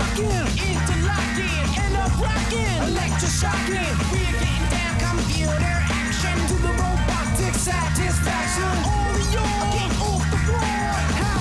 Docking, interlocking, and up rocking, electroshocking. We're getting down, computer action to the robotic satisfaction. All y'all get off the floor, have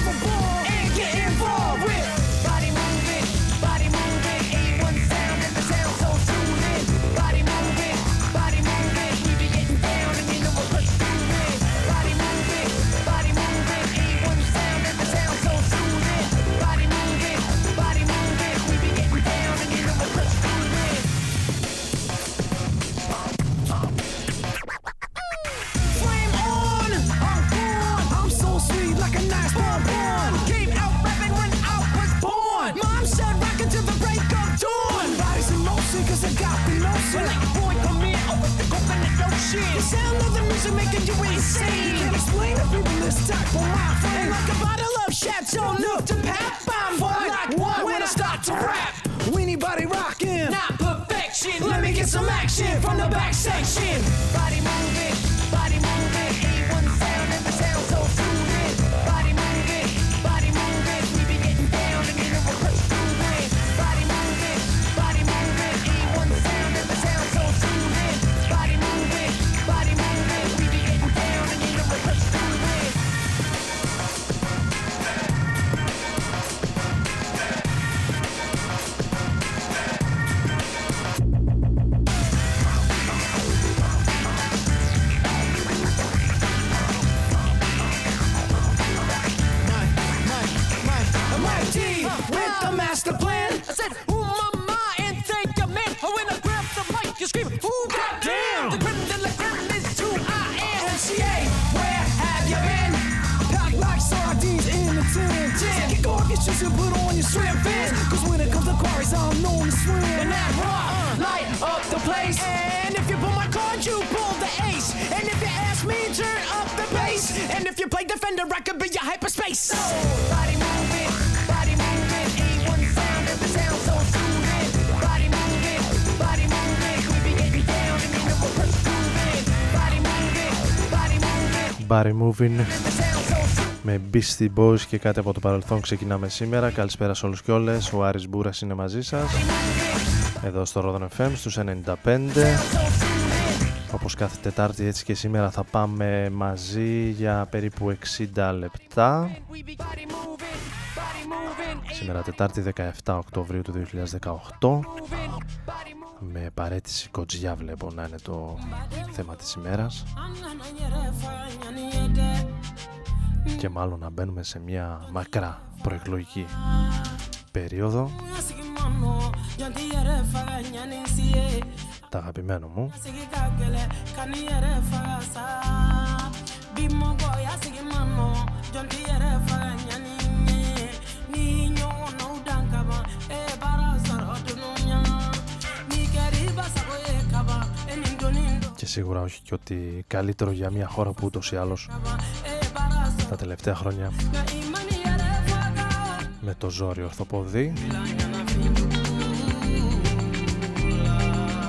sound of the music making you insane. Can't explain to people this type of my frame. Like a bottle of Chateau Neuf to pap. I'm like one when I start to rap. We body rockin', not perfection. Let me get some action from the back section. Body moving, body moving, tin. Kick off your put on your swim fins. Cause when it comes to quarries, I'm known to swim. And that rock, uh, light up the place. And if you pull my card, you pull the ace. And if you ask me, turn up the bass. And if you play defender, I could be your hyperspace. So, body moving, body moving, A1 sound and the sound so soothing. Body moving, body moving, we be getting down and you know we're pursuing. Body moving, body moving, Barry Moving με Beastie Boys και κάτι από το παρελθόν ξεκινάμε σήμερα. Καλησπέρα σε όλους και όλες. Ο Άρης Μπούρας είναι μαζί σας. Εδώ στο Rodon FM στους 95. Όπως κάθε Τετάρτη έτσι και σήμερα θα πάμε μαζί για περίπου 60 λεπτά. We be body moving, body moving, Σήμερα Τετάρτη 17 Οκτωβρίου του 2018. moving, body moving. Με παρέτηση κοτζιά βλέπω να είναι το θέμα της ημέρας. Και μάλλον να μπαίνουμε σε μια μακρά προεκλογική περίοδο. Τα αγαπημένο μου. bimɔgɔ y'a sigi ma nɔ jɔnti yɛrɛ σίγουρα όχι και ότι καλύτερο για μια χώρα που ούτως ή άλλως kaban e ye baara sɔrɔ τα τελευταία χρόνια nka i mani yɛrɛ faga με το ζόρι ορθοποδή bila ɲanafin dugu la u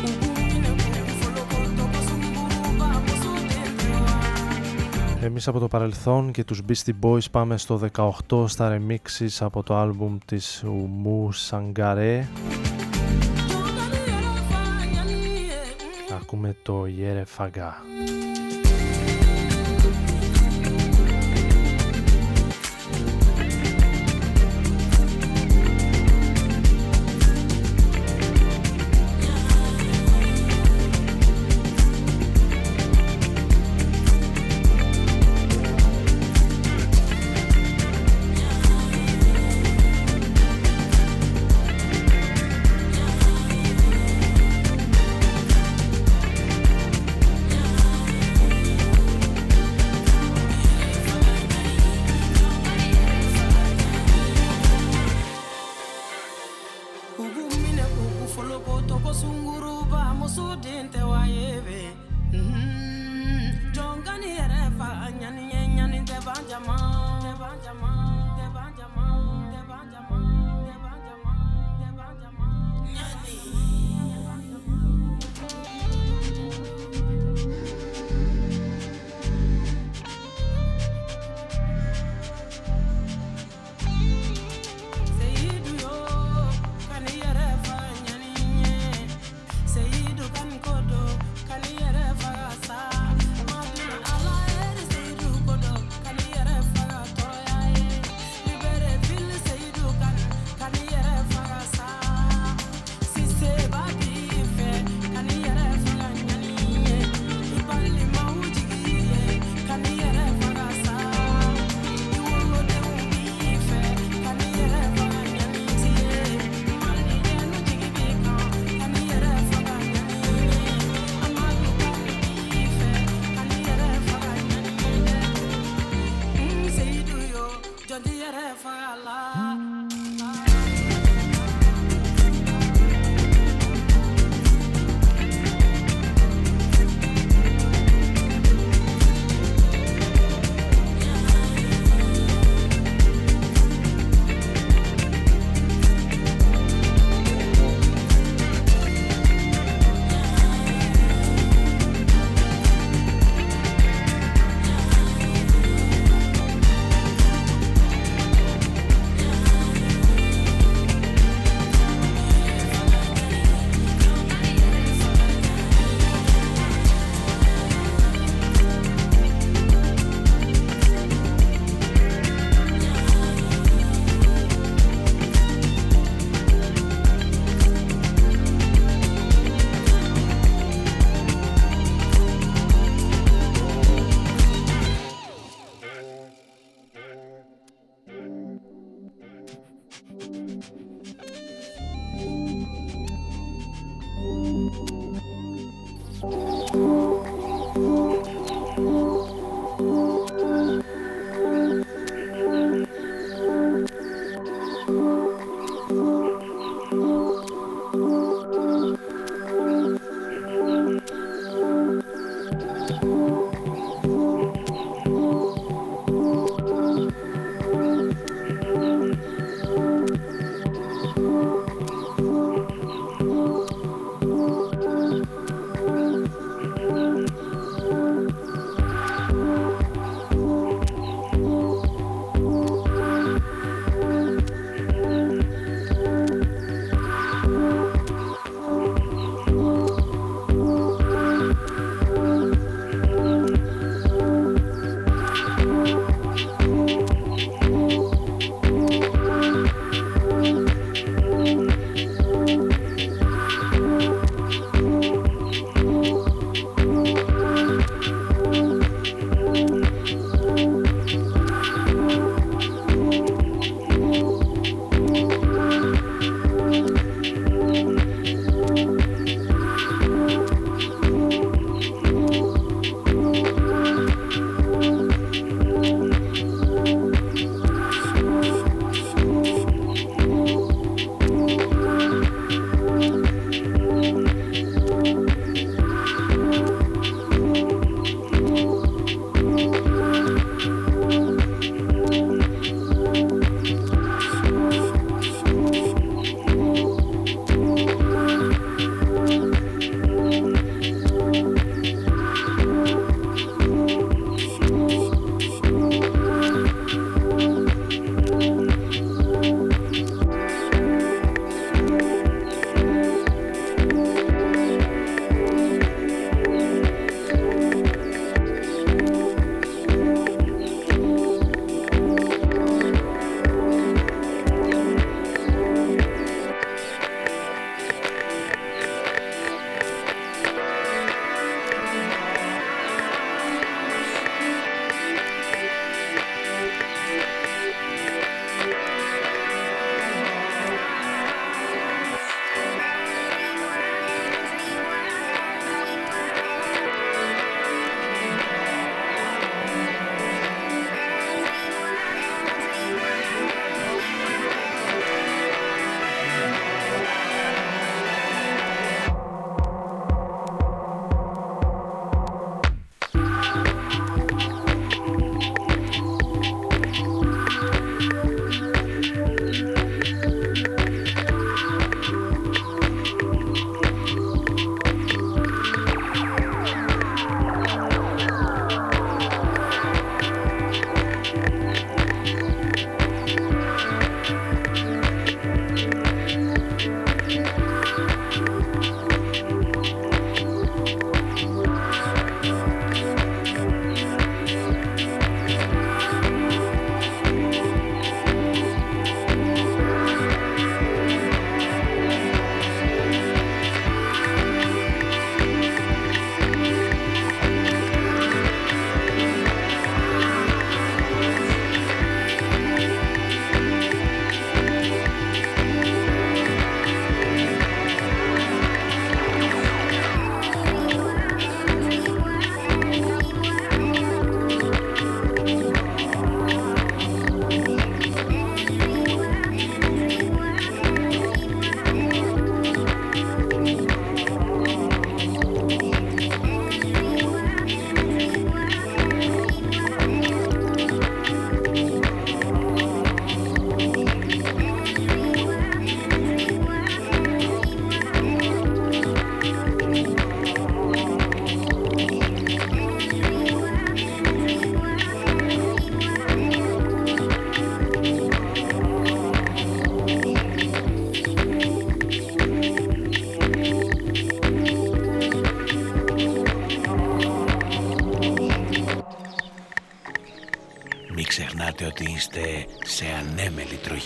k'u minɛ k'u foloko tɔgɔ sunguruba muso den tɛ wa Εμείς από το παρελθόν και τους Beastie Boys πάμε στο 18 στα remixes από το άλμπουμ της Ουμού Σαγκαρέ Ακούμε το Ιέρε Φαγκά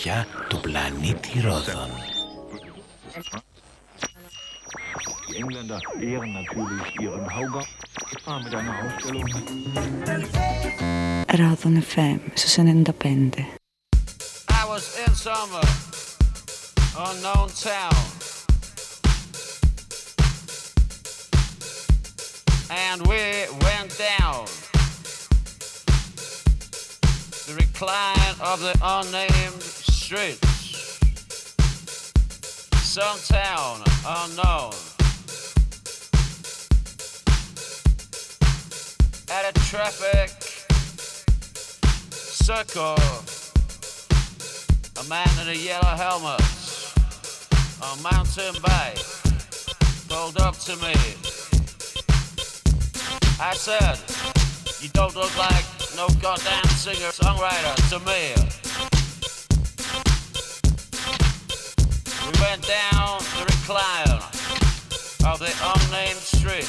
ανέμελη τροχιά του πλανήτη Ρόδων. Die Engländer ehren natürlich ihren Hauger. Ich war mit einer Ausstellung. Ρόδον FM στους 95. I was in some uh, unknown town. And we went down the recline of the unnamed streets. Some town unknown. At a traffic circle. A man in a yellow helmet on mountain bike pulled up to me. I said, you don't look like no goddamn singer songwriter to me. Went down the recline of the unnamed street.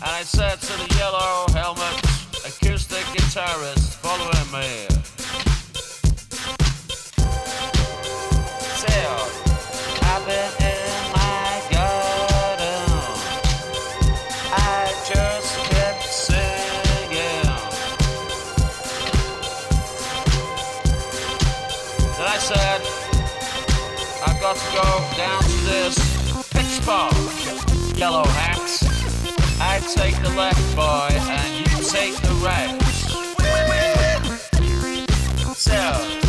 And I said to the yellow helmet acoustic guitarist following me. To go down to this pitch park, yellow hats. I take the left, boy, and you take the right. So,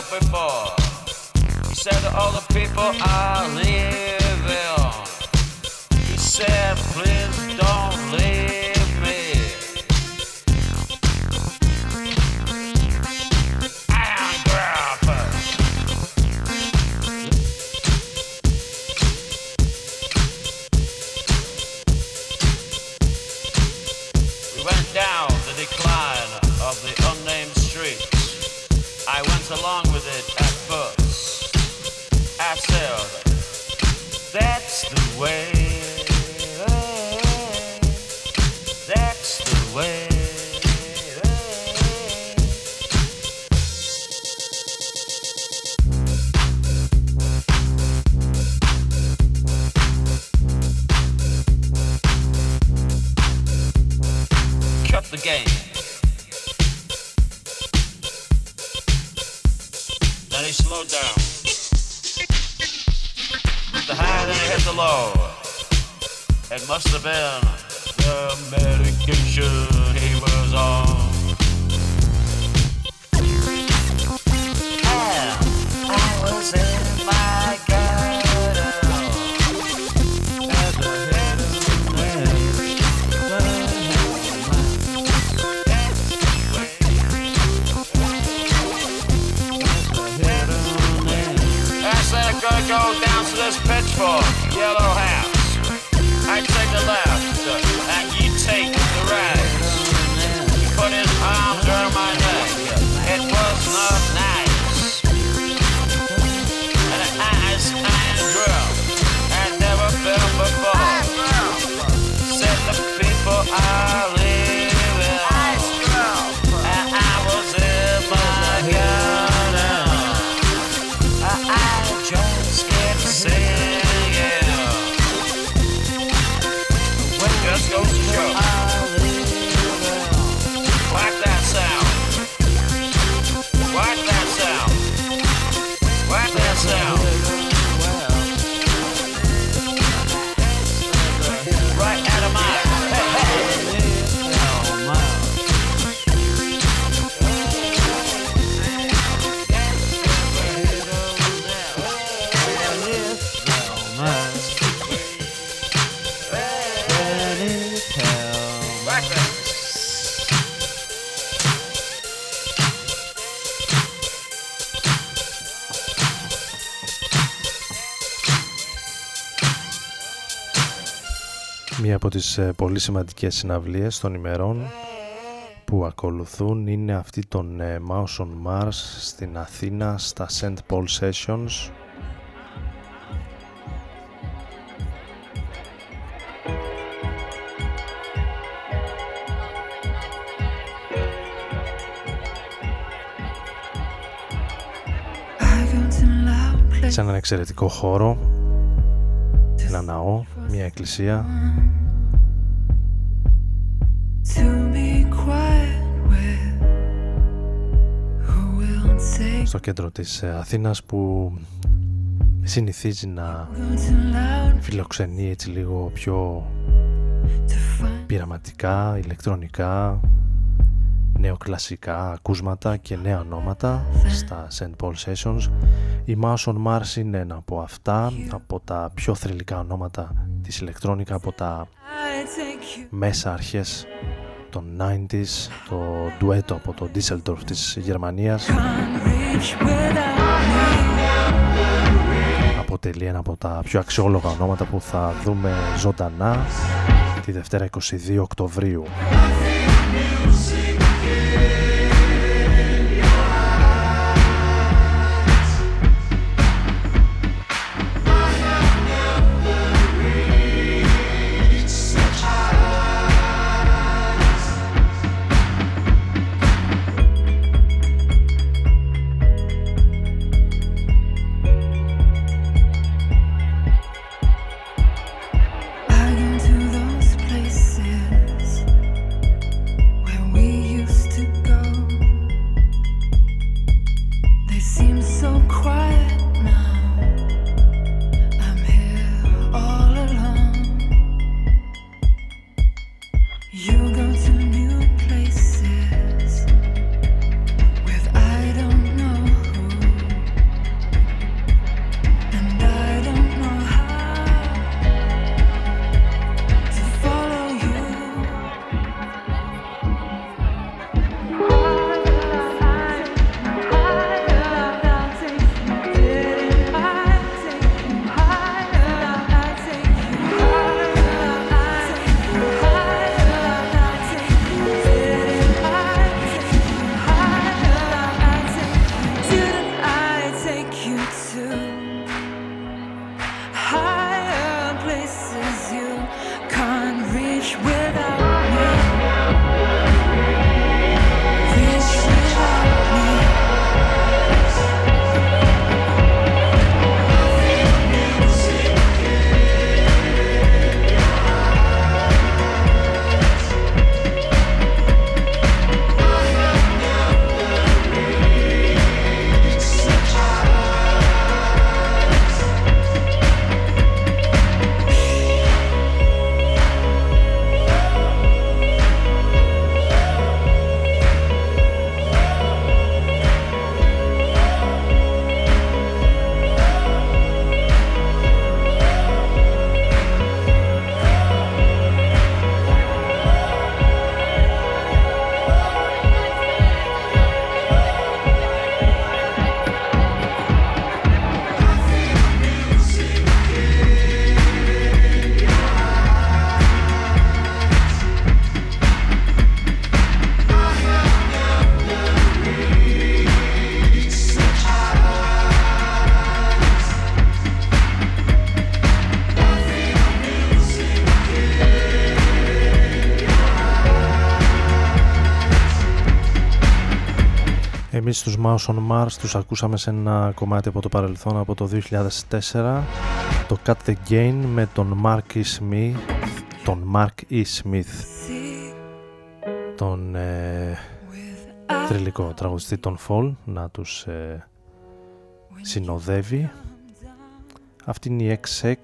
felt before. He said all the people are leaving. He said, please don't leave roses. Τις ε, πολύ σημαντικές συναυλίες των ημερών που ακολουθούν είναι αυτή των ε, Mouse on Mars στην Αθήνα στα St. Paul Sessions σε έναν εξαιρετικό χώρο ένα ναό, μια εκκλησία στο κέντρο της ε, Αθήνας που συνηθίζει να φιλοξενεί έτσι λίγο πιο πειραματικά, ηλεκτρονικά νεοκλασικά ακούσματα και νέα ονόματα στα St. Paul Sessions. Η Mouse on Mars είναι ένα από αυτά, από τα πιο θρηλυκά ονόματα της ηλεκτρόνικα, από τα μέσα αρχές των 90s, το ντουέτο από το Düsseldorf της Γερμανίας. Αποτελεί ένα από τα πιο αξιόλογα ονόματα που θα δούμε ζωντανά τη Δευτέρα 22 Οκτωβρίου. Εμείς τους Mouse on Mars τους ακούσαμε σε ένα κομμάτι από το παρελθόν από το 2004 το Cut the Gain με τον Mark E. Smith τον Mark E. Smith. Τον ε, θρηλυκό τραγουδιστή των Fall να τους ε, συνοδεύει. Αυτή είναι η XX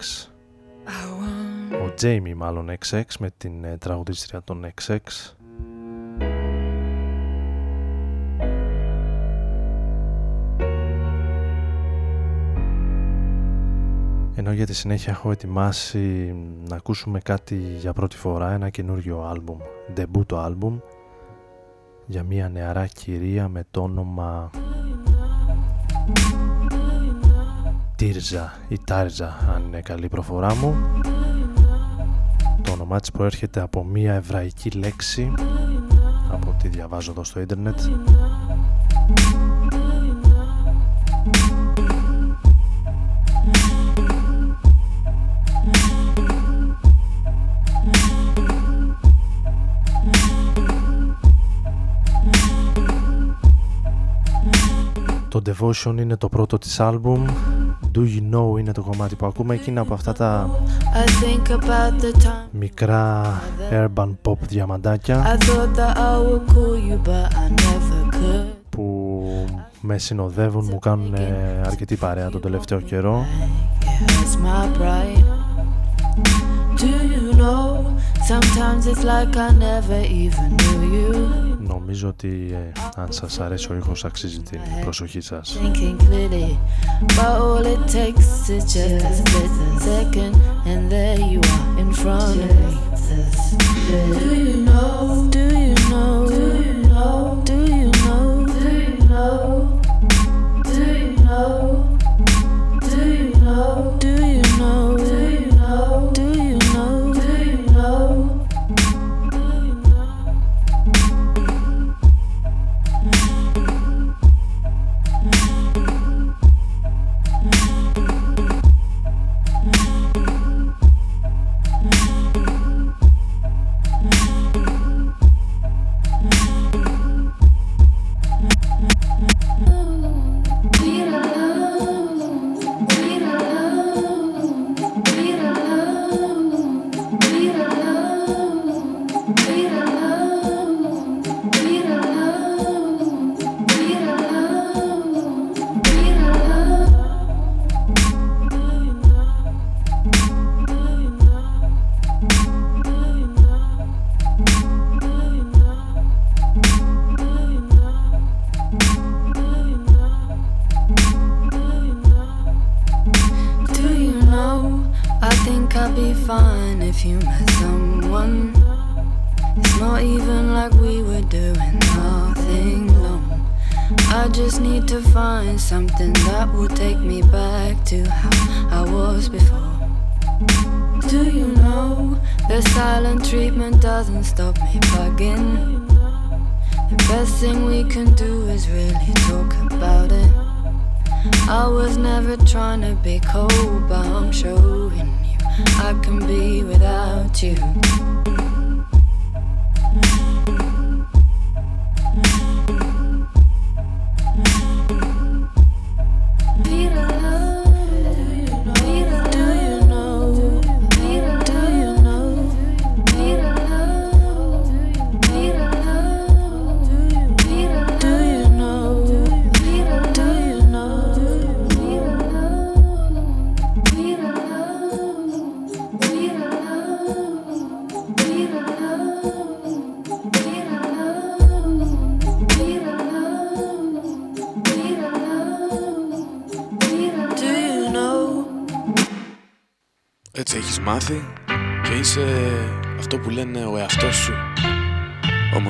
ο Jamie μάλλον XX με την ε, τραγουδίστρια των XX ενώ για τη συνέχεια έχω ετοιμάσει να ακούσουμε κάτι για πρώτη φορά, ένα καινούριο άλμπουμ, το άλμπουμ για μια νεαρά κυρία με το όνομα Τίρζα, ή τάριζα αν είναι καλή προφορά μου. Το όνομά της προέρχεται από μια εβραϊκή λέξη από ό,τι διαβάζω εδώ στο ίντερνετ. Το Devotion είναι το πρώτο της άλμπουμ. Do You Know είναι το κομμάτι που ακούμε. Και είναι από αυτά τα μικρά urban pop διαμαντάκια που με συνοδεύουν, μου κάνουν αρκετή παρέα τον τελευταίο καιρό. Sometimes it's like I never even knew you. Νομίζω ότι ε, αν σας αρέσει ο ήχος αξίζει την προσοχή σας. Do you know? Do you know? I can be without you.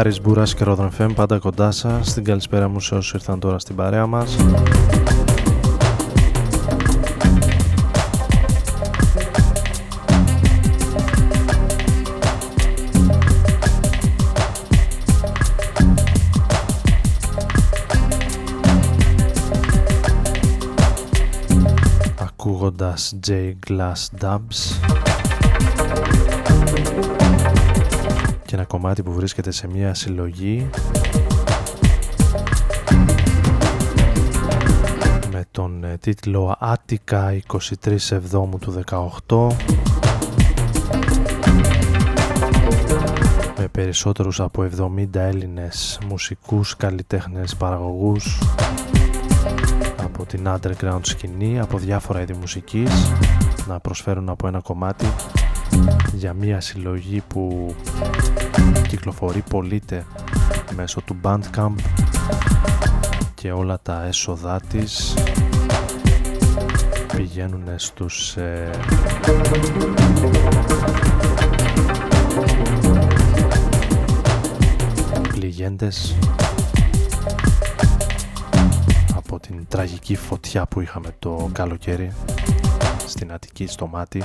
Άρης Μπούρας και Ρόδον FM πάντα κοντά σας. Στην καλησπέρα μου σε όσους ήρθαν τώρα στην παρέα μας. ακούγοντας J Glass Dubs κομμάτι που βρίσκεται σε μια συλλογή με τον ε, τίτλο Άτικα 23 Εβδόμου του 18 με περισσότερους από 70 Έλληνες μουσικούς, καλλιτέχνες, παραγωγούς από την underground σκηνή, από διάφορα είδη μουσικής να προσφέρουν από ένα κομμάτι για μια συλλογή που κυκλοφορεί πωλείται μέσω του Bandcamp και όλα τα έσοδά της πηγαίνουν στους ε, πληγέντες από την τραγική φωτιά που είχαμε το καλοκαίρι στην Αττική στο μάτι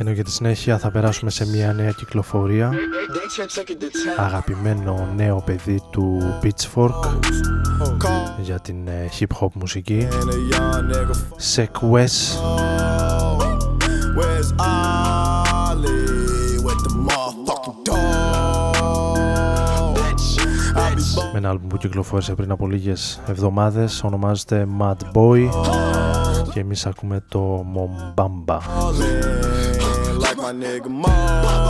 Ενώ για τη συνέχεια θα περάσουμε σε μια νέα κυκλοφορία. Αγαπημένο νέο παιδί του Pitchfork Για την ε, hip hop μουσική. Sek West Where's Ollie with the motherfucking dog? με ένα άλμπουμ που κυκλοφόρησε πριν από λίγες εβδομάδες ονομάζεται Mad Boy. Και εμείς ακούμε το Mombamba. like my nigga Mo.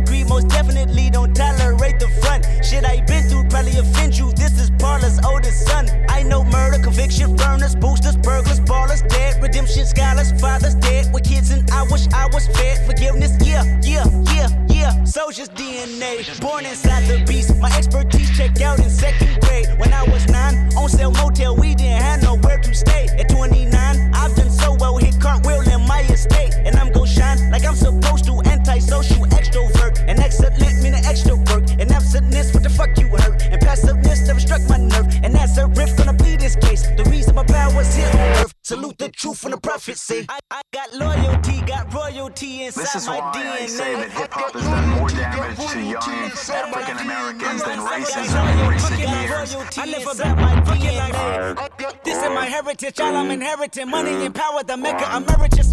My most definitely don't tolerate the front. Shit I been through probably offend you. This is Paula's oldest son. I know murder, conviction, burners, boosters, burglars, ballers, dead, redemption, scholars, fathers dead with kids, and I wish I was fed. Forgiveness, yeah, yeah, yeah, yeah. Soldier's DNA, born inside the beast. My expertise checked out in second grade. When I was nine, on sale motel, we didn't have nowhere to stay. At 29, I've done so well, hit cartwheel in my estate, and I'm gon' shine like I'm supposed to. Antisocial nerve, and that's a riff gonna be this case. The reason my power's here on earth. Salute the truth from the prophet say. I, I got loyalty, got royalty inside This is my why DNA. I say that hip hop has done more damage to young African Americans than racism in recent years. I never bet my DNA. This is my heritage, all I'm inheriting. Money and power, the mecca emeritus.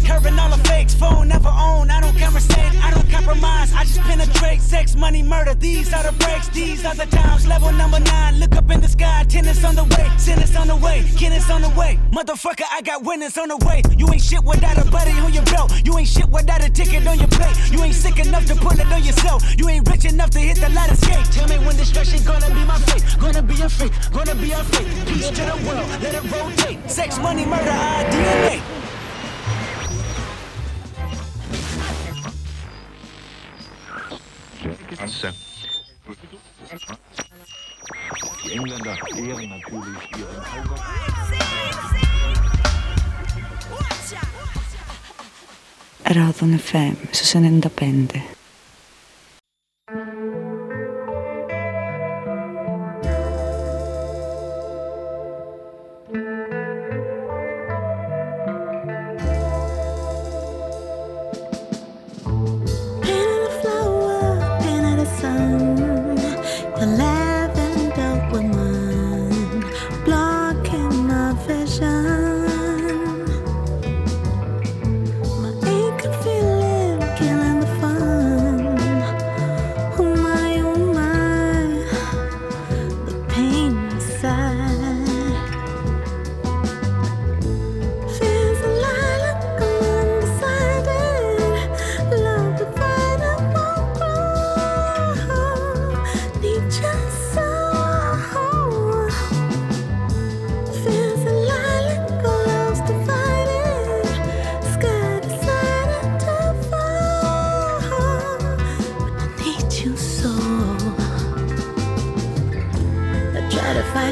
curving all the fakes, phone never own, I don't conversate, I don't compromise, I just penetrate, sex, money, murder, these are the breaks, these are the times, level number nine, look up in the sky, tennis on the way, tennis on the way, tennis on the way, motherfucker, I got winners on the way, you ain't shit without a buddy on your belt, you ain't shit without a ticket on your plate, you ain't sick enough to pull it on yourself, you ain't rich enough to hit the ladder skate, tell me when destruction gonna be my fate, gonna be a fate, gonna be a fate, peace to the world, let it rotate, sex, money, murder, our DNA. Die Engländer ehren natürlich ihren Hauber. Radon FM su 95.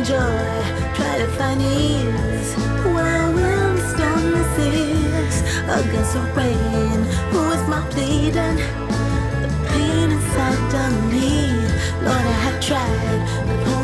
Try to find ease. Seas against the rain, who is my pleading? The pain inside of me. Lord, I have tried,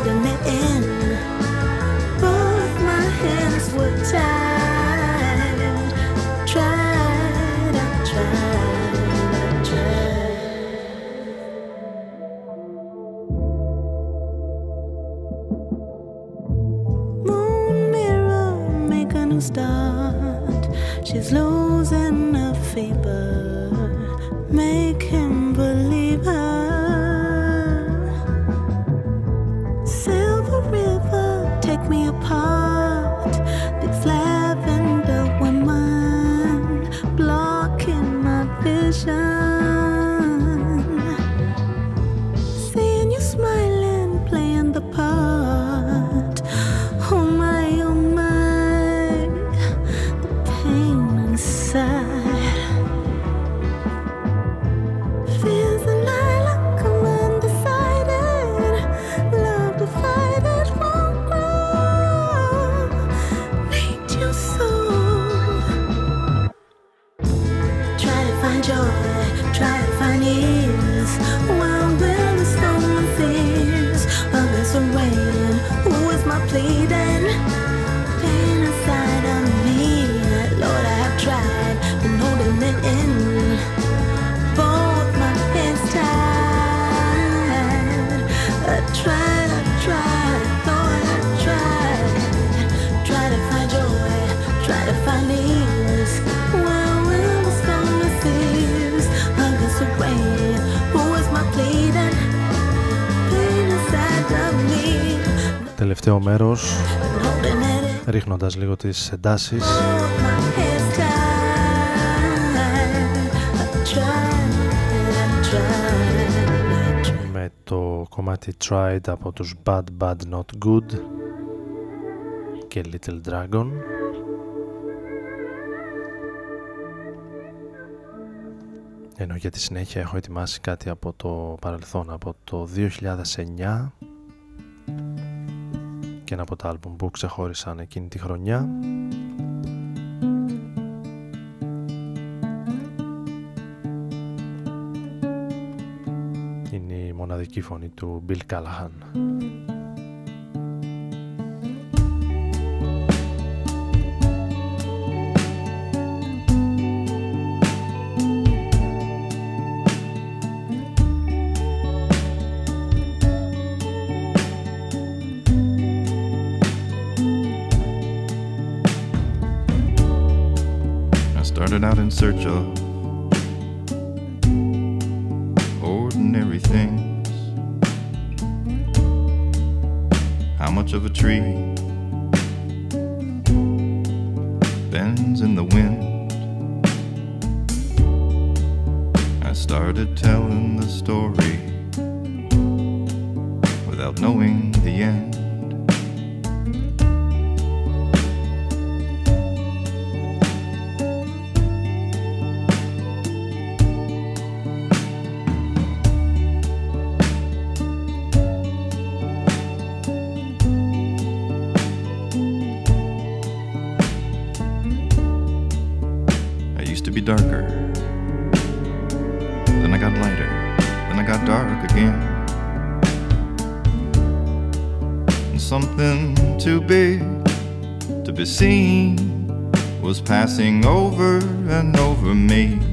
τελευταίο μέρος ρίχνοντας λίγο τις εντάσεις. Με το κομμάτι Tried από τους Bad Bad Not Good και Little Dragon. Ενώ για τη συνέχεια έχω ετοιμάσει κάτι από το παρελθόν από το 2009 και ένα από τα άλμπουμ που ξεχώρισαν εκείνη τη χρονιά. Είναι η μοναδική φωνή του Bill Callahan. search of ordinary things. How much of a tree bends in the wind? I started telling the story without knowing. the scene was passing over and over me.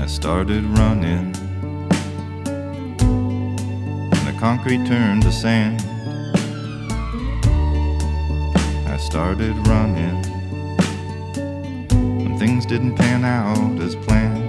I started running. And the concrete turned to sand. I started running. When things didn't pan out as planned.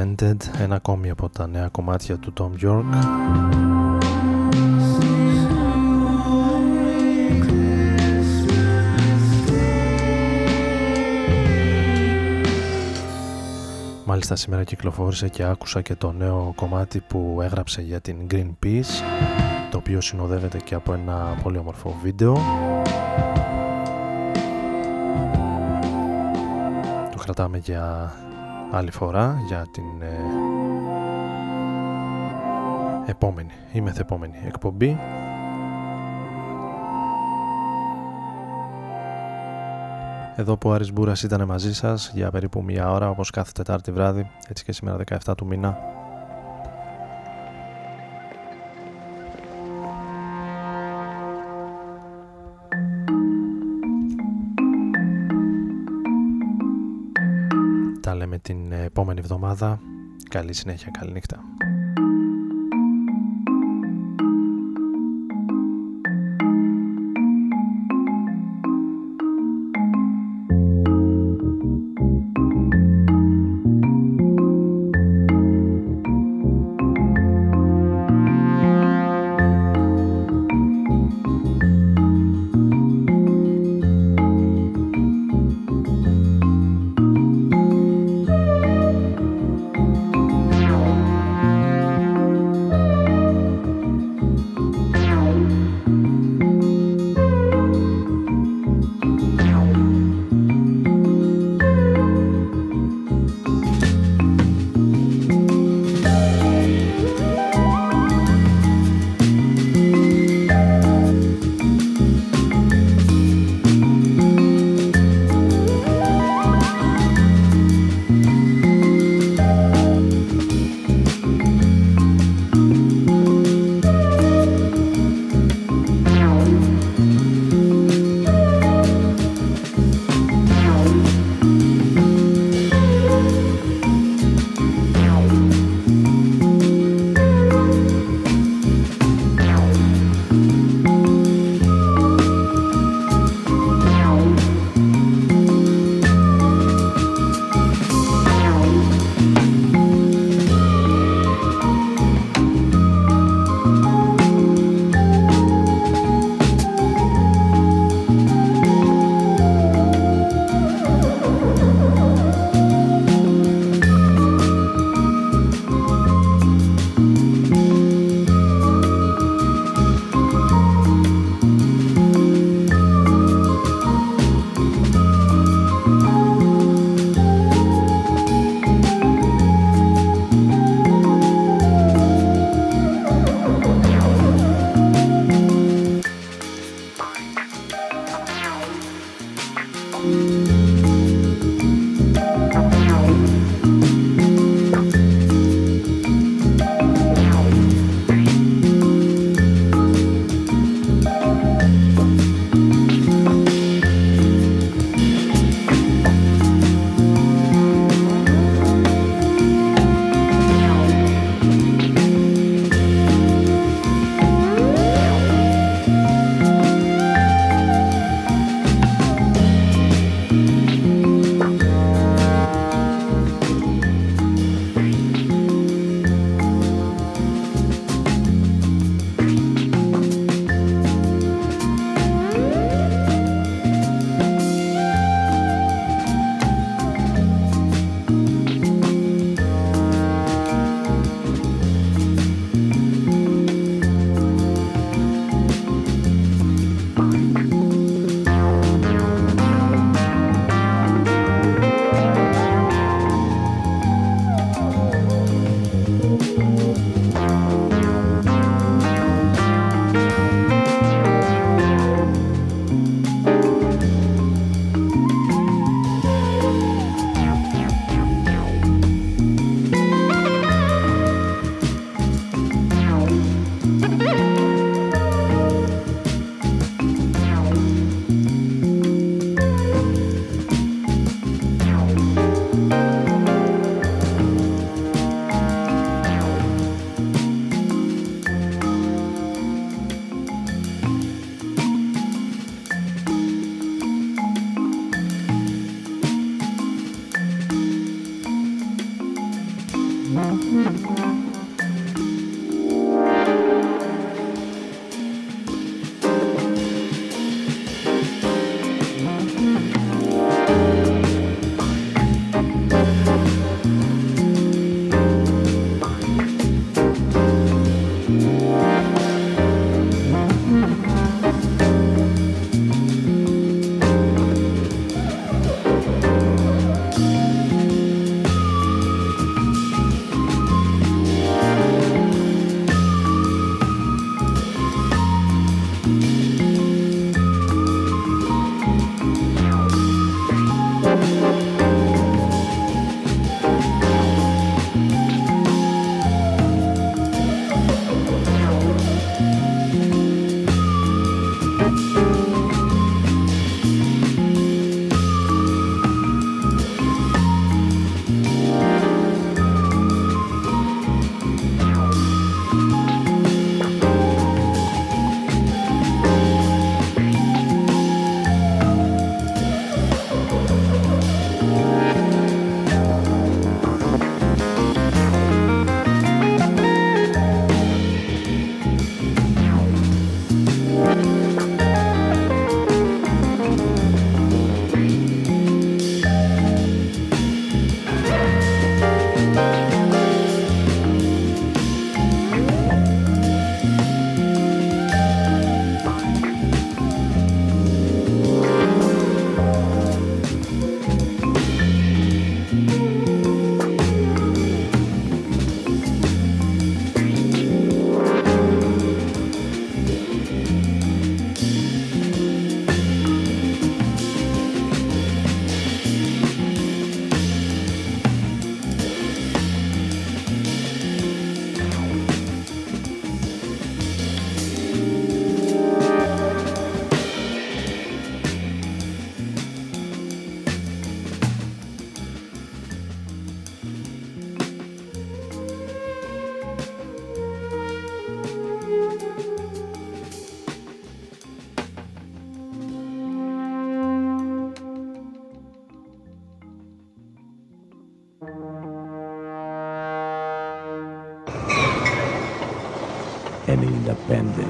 Has Ended, ένα ακόμη από τα νέα κομμάτια του Tom York. Μάλιστα σήμερα κυκλοφόρησε και άκουσα και το νέο κομμάτι που έγραψε για την Greenpeace το οποίο συνοδεύεται και από ένα πολύ όμορφο βίντεο το κρατάμε για άλλη φορά για την ε, επόμενη ή μεθεπόμενη εκπομπή. Εδώ που ο Άρης Μπούρας ήταν μαζί σας για περίπου μία ώρα όπως κάθε Τετάρτη βράδυ έτσι και σήμερα 17 του μήνα επόμενη εβδομάδα. Καλή συνέχεια, καλή νύχτα And.